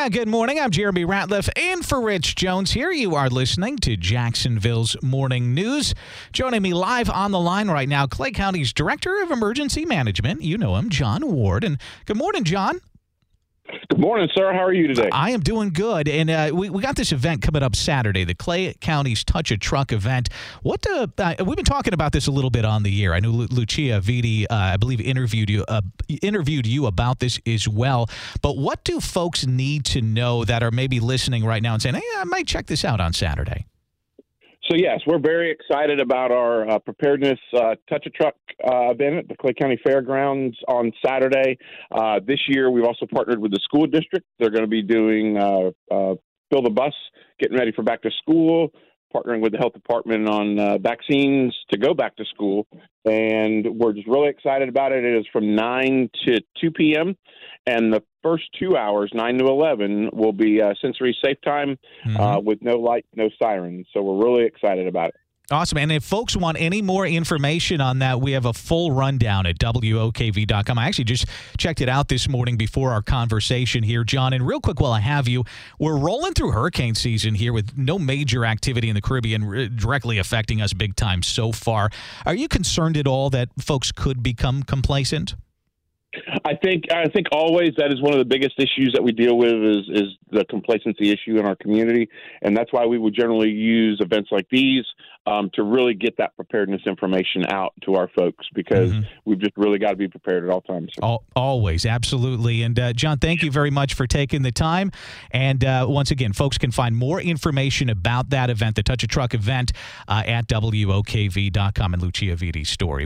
Uh, good morning. I'm Jeremy Ratliff in for Rich Jones here. You are listening to Jacksonville's Morning News. Joining me live on the line right now, Clay County's Director of Emergency Management. You know him, John Ward. And good morning, John. Good morning, sir. How are you today? I am doing good. And uh, we, we got this event coming up Saturday, the Clay County's Touch a Truck event. What uh, uh, We've been talking about this a little bit on the year. I know Lu- Lucia Vitti, uh, I believe, interviewed you, uh, interviewed you about this as well. But what do folks need to know that are maybe listening right now and saying, hey, I might check this out on Saturday? So yes, we're very excited about our uh, preparedness uh, touch a truck uh, event at the Clay County Fairgrounds on Saturday. Uh, this year, we've also partnered with the school district. They're going to be doing uh, uh, fill the bus, getting ready for back to school. Partnering with the health department on vaccines to go back to school, and we're just really excited about it. It is from nine to two p.m. and the first two hours, nine to eleven, will be uh, sensory safe time mm-hmm. uh, with no light, no sirens. So we're really excited about it. Awesome. And if folks want any more information on that, we have a full rundown at WOKV.com. I actually just checked it out this morning before our conversation here, John. And real quick, while I have you, we're rolling through hurricane season here with no major activity in the Caribbean directly affecting us big time so far. Are you concerned at all that folks could become complacent? I think I think always that is one of the biggest issues that we deal with is is the complacency issue in our community, and that's why we would generally use events like these um, to really get that preparedness information out to our folks because mm-hmm. we've just really got to be prepared at all times. All, always, absolutely. And uh, John, thank you very much for taking the time. And uh, once again, folks can find more information about that event, the Touch a Truck event, uh, at WOKV.com and Lucia Vitti's story.